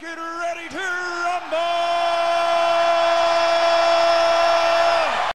get ready to rumble!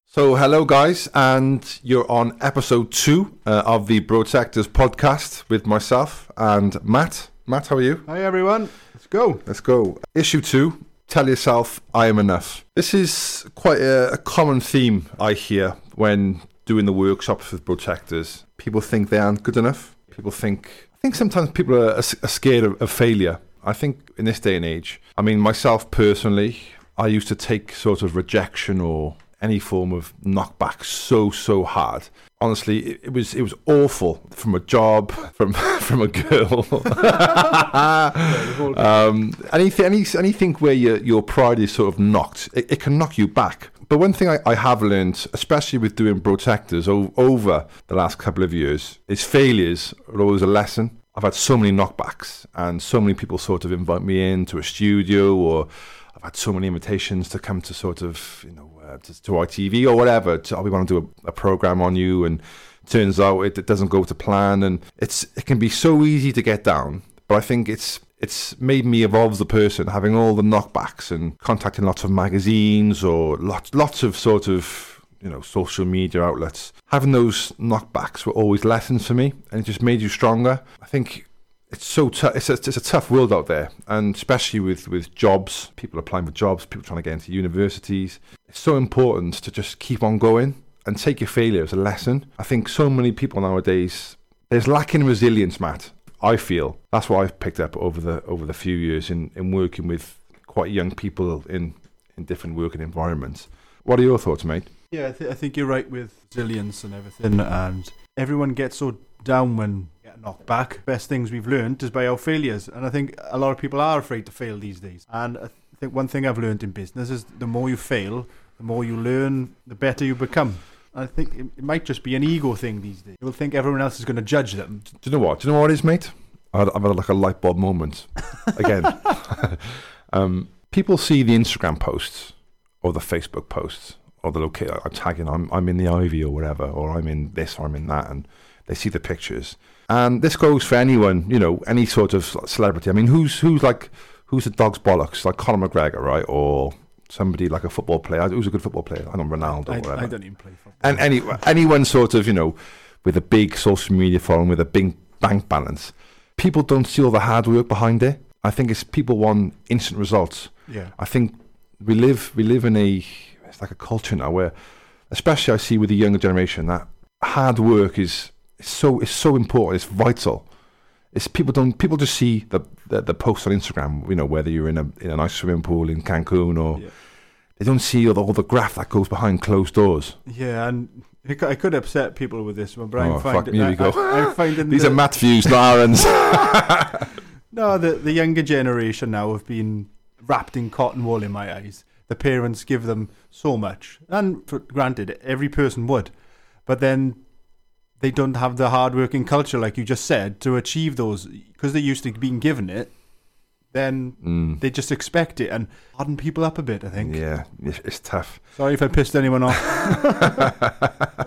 So, hello, guys, and you're on episode two uh, of the Protectors podcast with myself and Matt. Matt, how are you? Hi everyone, let's go. Let's go. Issue two Tell yourself I am enough. This is quite a, a common theme I hear when doing the workshops with Protectors. People think they aren't good enough. People think, I think sometimes people are, are scared of, of failure. I think in this day and age, I mean, myself personally, I used to take sort of rejection or any form of knockback so so hard. Honestly, it, it was it was awful from a job, from from a girl. um, anything any, anything where your your pride is sort of knocked, it, it can knock you back. But one thing I, I have learned, especially with doing protectors o- over the last couple of years, is failures are always a lesson. I've had so many knockbacks, and so many people sort of invite me into a studio, or I've had so many invitations to come to sort of, you know, uh, to, to ITV or whatever. To, oh, we want to do a, a program on you, and turns out it, it doesn't go to plan, and it's it can be so easy to get down. But I think it's it's made me evolve as a person, having all the knockbacks and contacting lots of magazines or lots lots of sort of you know social media outlets. Having those knockbacks were always lessons for me, and it just made you stronger. I think it's so tough. It's it's a tough world out there, and especially with with jobs, people applying for jobs, people trying to get into universities. It's so important to just keep on going and take your failure as a lesson. I think so many people nowadays there's lacking resilience, Matt. I feel that's what I've picked up over the over the few years in, in working with quite young people in in different working environments. What are your thoughts, mate? Yeah, I, th- I think you're right with resilience and everything, and everyone gets so down when get knocked back. Best things we've learned is by our failures, and I think a lot of people are afraid to fail these days. And I think one thing I've learned in business is the more you fail, the more you learn, the better you become. I think it, it might just be an ego thing these days. People think everyone else is going to judge them. Do you know what? Do you know what it is, mate? I've had, I've had like a light bulb moment again. um, people see the Instagram posts or the Facebook posts or the location. I'm uh, tagging. I'm I'm in the Ivy or whatever, or I'm in this or I'm in that, and they see the pictures. And this goes for anyone, you know, any sort of celebrity. I mean, who's who's like who's the dog's bollocks, like Conor McGregor, right, or somebody like a football player. Who's a good football player? I don't know, Ronaldo or I, whatever. I don't even play football. and any anyone sort of you know with a big social media following with a big bank balance people don't see all the hard work behind it i think it's people want instant results yeah, i think we live we live in a like a culture now where especially i see with the younger generation that hard work is, so is so important it's vital it's people don't people just see the, the the post on instagram you know whether you're in a in a nice swimming pool in cancun or Yeah. they don't see all the, all the graph that goes behind closed doors yeah, and I cou- I could upset people with this one, but Oh, I'm fuck finding me, we I, go. I, I'm finding these the, are Matt views not aaron's No, the the younger generation now have been wrapped in cotton wool in my eyes. The parents give them so much, and for granted, every person would, but then they don't have the hard-working culture, like you just said, to achieve those because they're used to being given it. Then Mm. they just expect it and harden people up a bit. I think. Yeah, it's, it's tough. Sorry if I pissed anyone off.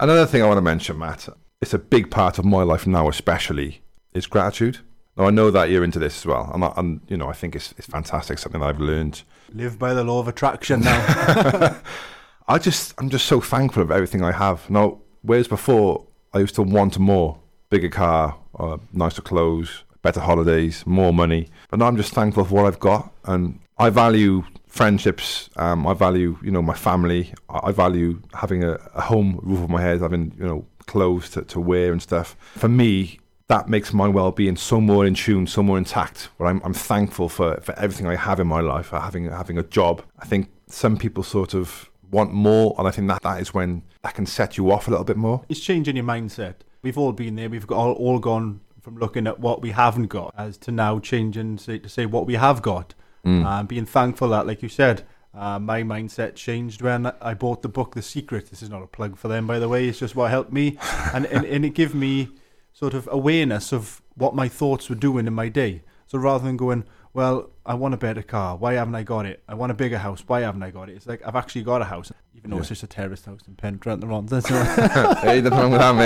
Another thing I want to mention, Matt, it's a big part of my life now, especially, is gratitude. Now I know that you're into this as well, and, I, and you know I think it's it's fantastic, something that I've learned. Live by the law of attraction now. I just I'm just so thankful of everything I have. Now, whereas before I used to want more, bigger car, uh, nicer clothes, better holidays, more money, but now I'm just thankful for what I've got, and I value friendships. Um, I value you know my family. I I value having a, a home, roof over my head, having you know clothes to, to wear and stuff. For me, that makes my well-being so more in tune, so more intact. Where I'm, I'm thankful for, for everything I have in my life, for having having a job. I think some people sort of want more, and I think that that is when that can set you off a little bit more. it's changing your mindset. We've all been there. We've got all, all gone from looking at what we haven't got as to now changing say, to say what we have got. Mm. Um, being thankful that, like you said, uh, my mindset changed when I bought the book The Secret. This is not a plug for them, by the way. It's just what helped me, and and, and it gave me sort of awareness of what my thoughts were doing in my day. So rather than going, well, I want a better car. Why haven't I got it? I want a bigger house. Why haven't I got it? It's like I've actually got a house, even though it's just a terraced house in Pentrent. The wrong. That's hey, nothing wrong with that,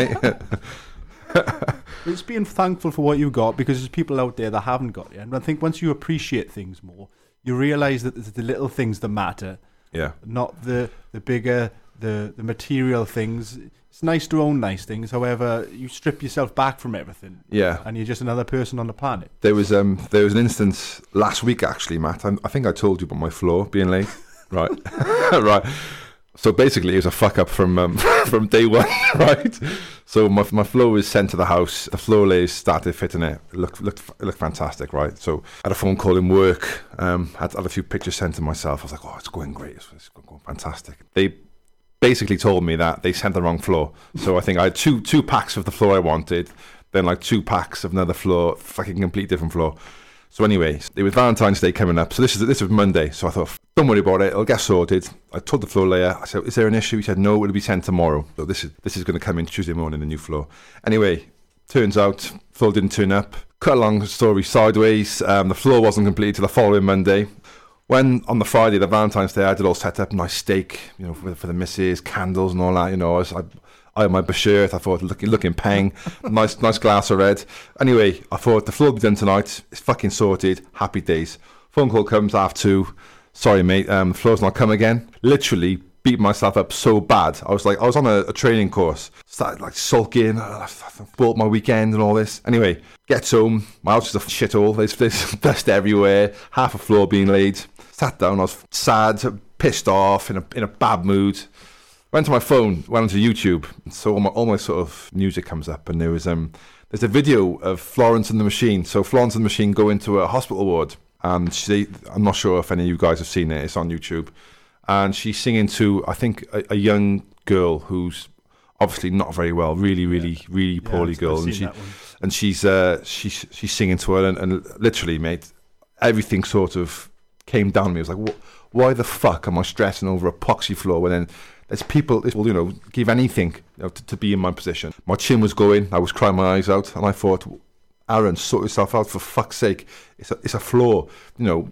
mate. it's being thankful for what you got because there's people out there that haven't got it. And I think once you appreciate things more, you realise that it's the little things that matter, Yeah. not the the bigger the the material things. It's nice to own nice things. However, you strip yourself back from everything, Yeah. and you're just another person on the planet. There was um there was an instance last week actually, Matt. I, I think I told you about my floor being late, right? right. So basically, it was a fuck up from um, from day one, right? So my my floor was sent to the house. The floor layers started fitting it. It looked looked it looked fantastic, right? So I had a phone call in work. Um, had, had a few pictures sent to myself. I was like, oh, it's going great. It's, it's going fantastic. They basically told me that they sent the wrong floor. So I think I had two two packs of the floor I wanted, then like two packs of another floor, fucking complete different floor. So anyway, it was Valentine's Day coming up. So this is this was Monday. So I thought, don't worry about it. It'll get sorted. I told the floor layer. I said, is there an issue? He said, no. It'll be sent tomorrow. So this is this is going to come in Tuesday morning. The new floor. Anyway, turns out floor didn't turn up. Cut a long story sideways. Um, the floor wasn't completed till the following Monday. When on the Friday, the Valentine's Day, I did all set up, nice steak, you know, for, for the missus, candles and all that. You know, I, I, had my shirt. I thought looking looking peng, nice nice glass of red. Anyway, I thought the floor will be done tonight. It's fucking sorted. Happy days. Phone call comes half two. Sorry, mate. Um, the floor's not come again. Literally beat myself up so bad. I was like, I was on a, a training course. Started like sulking. I bought my weekend and all this. Anyway, gets home. My house is a shithole. There's, there's dust everywhere. Half a floor being laid. Sat down. I was sad, pissed off, in a in a bad mood. Went to my phone, went onto YouTube, so all my, all my sort of music comes up, and there was um there's a video of Florence and the Machine. So Florence and the Machine go into a hospital ward, and she I'm not sure if any of you guys have seen it. It's on YouTube, and she's singing to I think a, a young girl who's obviously not very well, really, really, really poorly I've girl, and she and she's uh she's she's singing to her, and, and literally, mate, everything sort of came down to me. I was like, "Wh- why the fuck am I stressing over a epoxy floor when then there's people that will, you know, give anything you know, to, to be in my position. My chin was going, I was crying my eyes out, and I thought, Aaron, sort yourself out for fuck's sake. It's a, it's a floor. You know,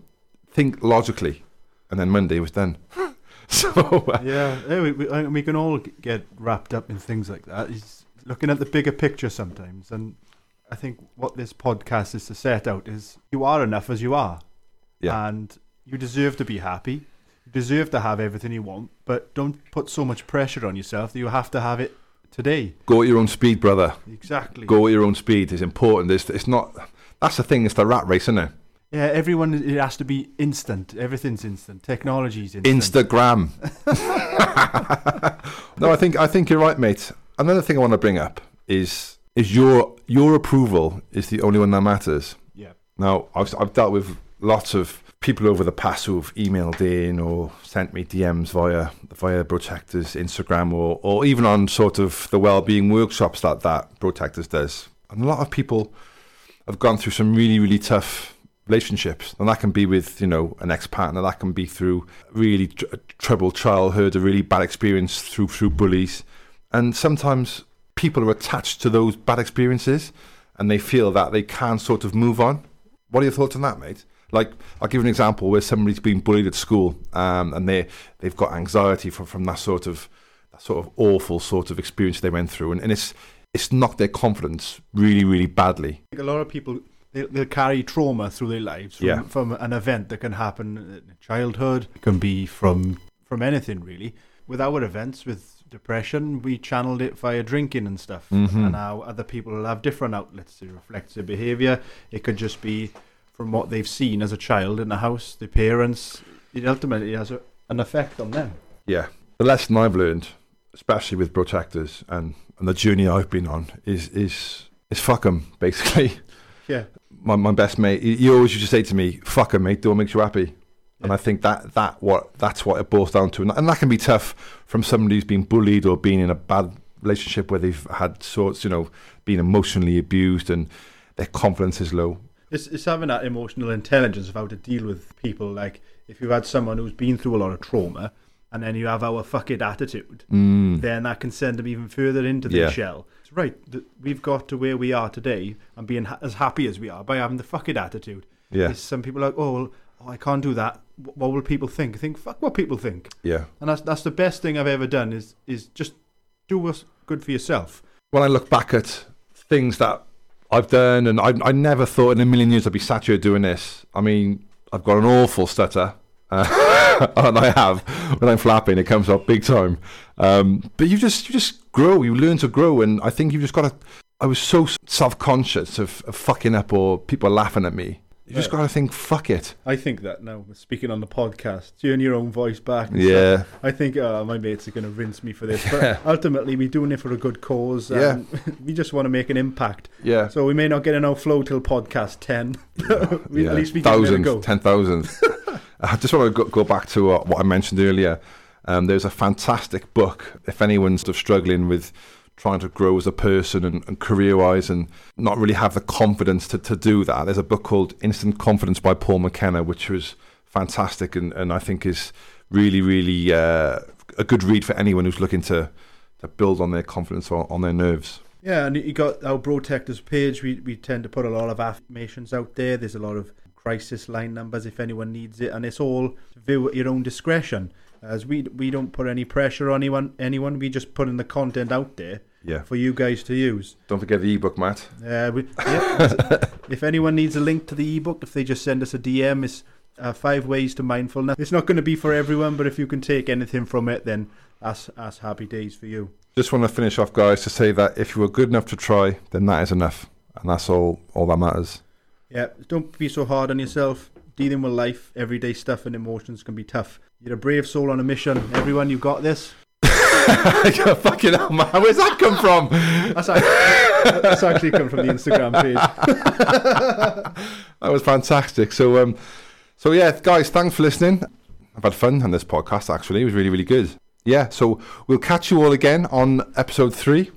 think logically. And then Monday was done. so, uh, Yeah, yeah, we, we, we can all get wrapped up in things like that. It's looking at the bigger picture sometimes, and I think what this podcast is to set out is you are enough as you are, yeah, and you deserve to be happy. You deserve to have everything you want, but don't put so much pressure on yourself that you have to have it today. go at your own speed, brother. Exactly. Go at your own speed is important. It's, it's not, that's the thing, it's the rat race, isn't it? Yeah, everyone it has to be instant. Everything's instant. Technology's instant. Instagram. no, I think I think you're right, mate. Another thing I want to bring up is is your your approval is the only one that matters. Yeah. Now, I've I've dealt with lots of people over the past who've emailed in or sent me DMs via via Protectors Instagram or or even on sort of the well-being workshops that that Protectors does. And a lot of people have gone through some really really tough relationships. And that can be with you know an ex-partner. That can be through really tr- troubled childhood a really bad experience through through bullies. And sometimes people are attached to those bad experiences and they feel that they can't sort of move on. What are your thoughts on that mate like i'll give you an example where somebody's been bullied at school um, and they they've got anxiety from, from that sort of that sort of awful sort of experience they went through. And, and it's it's knocked their confidence really really badly. A lot of people they, they'll carry trauma through their lives from, Yeah. from an event that can happen in childhood. It can be from from anything really. With our events with depression we channeled it via drinking and stuff. Mhm. and now other people will have different outlets to reflect their behavior. It could just be from what they've seen as a child in the house their parents it ultimately has a, an effect on them Yeah. The lesson I've learned, especially with protectors and, and the journey I've been on, is is is fuck 'em, basically. yeah My, my best mate, he, always used to say to me, fuck fuck 'em, mate, do what makes you happy. And I think that, that what that's what it boils down to. And, and that can be tough from somebody who's been bullied or been in a bad relationship where they've had sorts, you know, been emotionally abused and their confidence is low. It's, it's having that emotional intelligence of how to deal with people. Like if you had someone who's been through a lot of trauma, and then you have our fuck it attitude, Mm. then that can send them even further into the Yeah. shell. It's right. We've got to where we are today and being ha- as happy as we are by having the fuck it attitude. Yeah. There's Some people are like, oh, well, oh, I can't do that. What will people think? I think, fuck what people think. Yeah. And that's that's the best thing I've ever done is is just do what's good for yourself. when I look back at things that I've done, and I, I never thought in a million years I'd be sat here doing this. I mean, I've got an awful stutter. Uh, and I have when I'm flapping, it comes up big time. Um, but you just you just grow, you learn to grow, and I think you've just got to. I was so self conscious of, of fucking up or people laughing at me. You just got to think, fuck it. I think that now, speaking on the podcast, turn your own voice back. and Yeah. stuff. I think uh, my mates are going to rinse me for this. But ultimately, we're doing it for a good cause. Yeah. We just want to make an impact. Yeah. So we may not get an outflow till podcast 10. we, yeah. At least we give it a thousands, ten thousand. I just want to go, go back to uh, what I mentioned earlier. Um, there's a fantastic book. If anyone's sort of struggling with trying to grow as a person and, and career-wise, and not really have the confidence to, to do that, there's a book called Instant Confidence by Paul McKenna, which was fantastic, and, and I think is really, really uh, a good read for anyone who's looking to to build on their confidence or on their nerves. Yeah, and you got our Protectors page. We, we tend to put a lot of affirmations out there. There's a lot of crisis line numbers if anyone needs it, and it's all to view at your own discretion. As we we don't put any pressure on anyone. Anyone, we just put in the content out there Yeah. for you guys to use. Don't forget the ebook, Matt. Uh, we, yeah, if anyone needs a link to the ebook, if they just send us a DM, it's uh, five ways to mindfulness. It's not going to be for everyone, but if you can take anything from it, then that's that's happy days for you. Just want to finish off, guys, to say that if you were good enough to try, then that is enough, and that's all all that matters. Yeah, don't be so hard on yourself. Dealing with life, everyday stuff, and emotions can be tough. You're a brave soul on a mission. Everyone, you've got this. Fucking hell, man! Where's that come from? That's actually, that's actually come from the Instagram page. That was fantastic. So, um, so yeah, guys, thanks for listening. I've had fun on this podcast. Actually, it was really, really good. Yeah. So we'll catch you all again on episode three,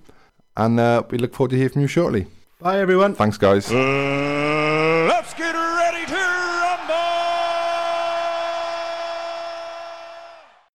and uh, we look forward to hearing from you shortly. Bye, everyone. Thanks, guys. Uh,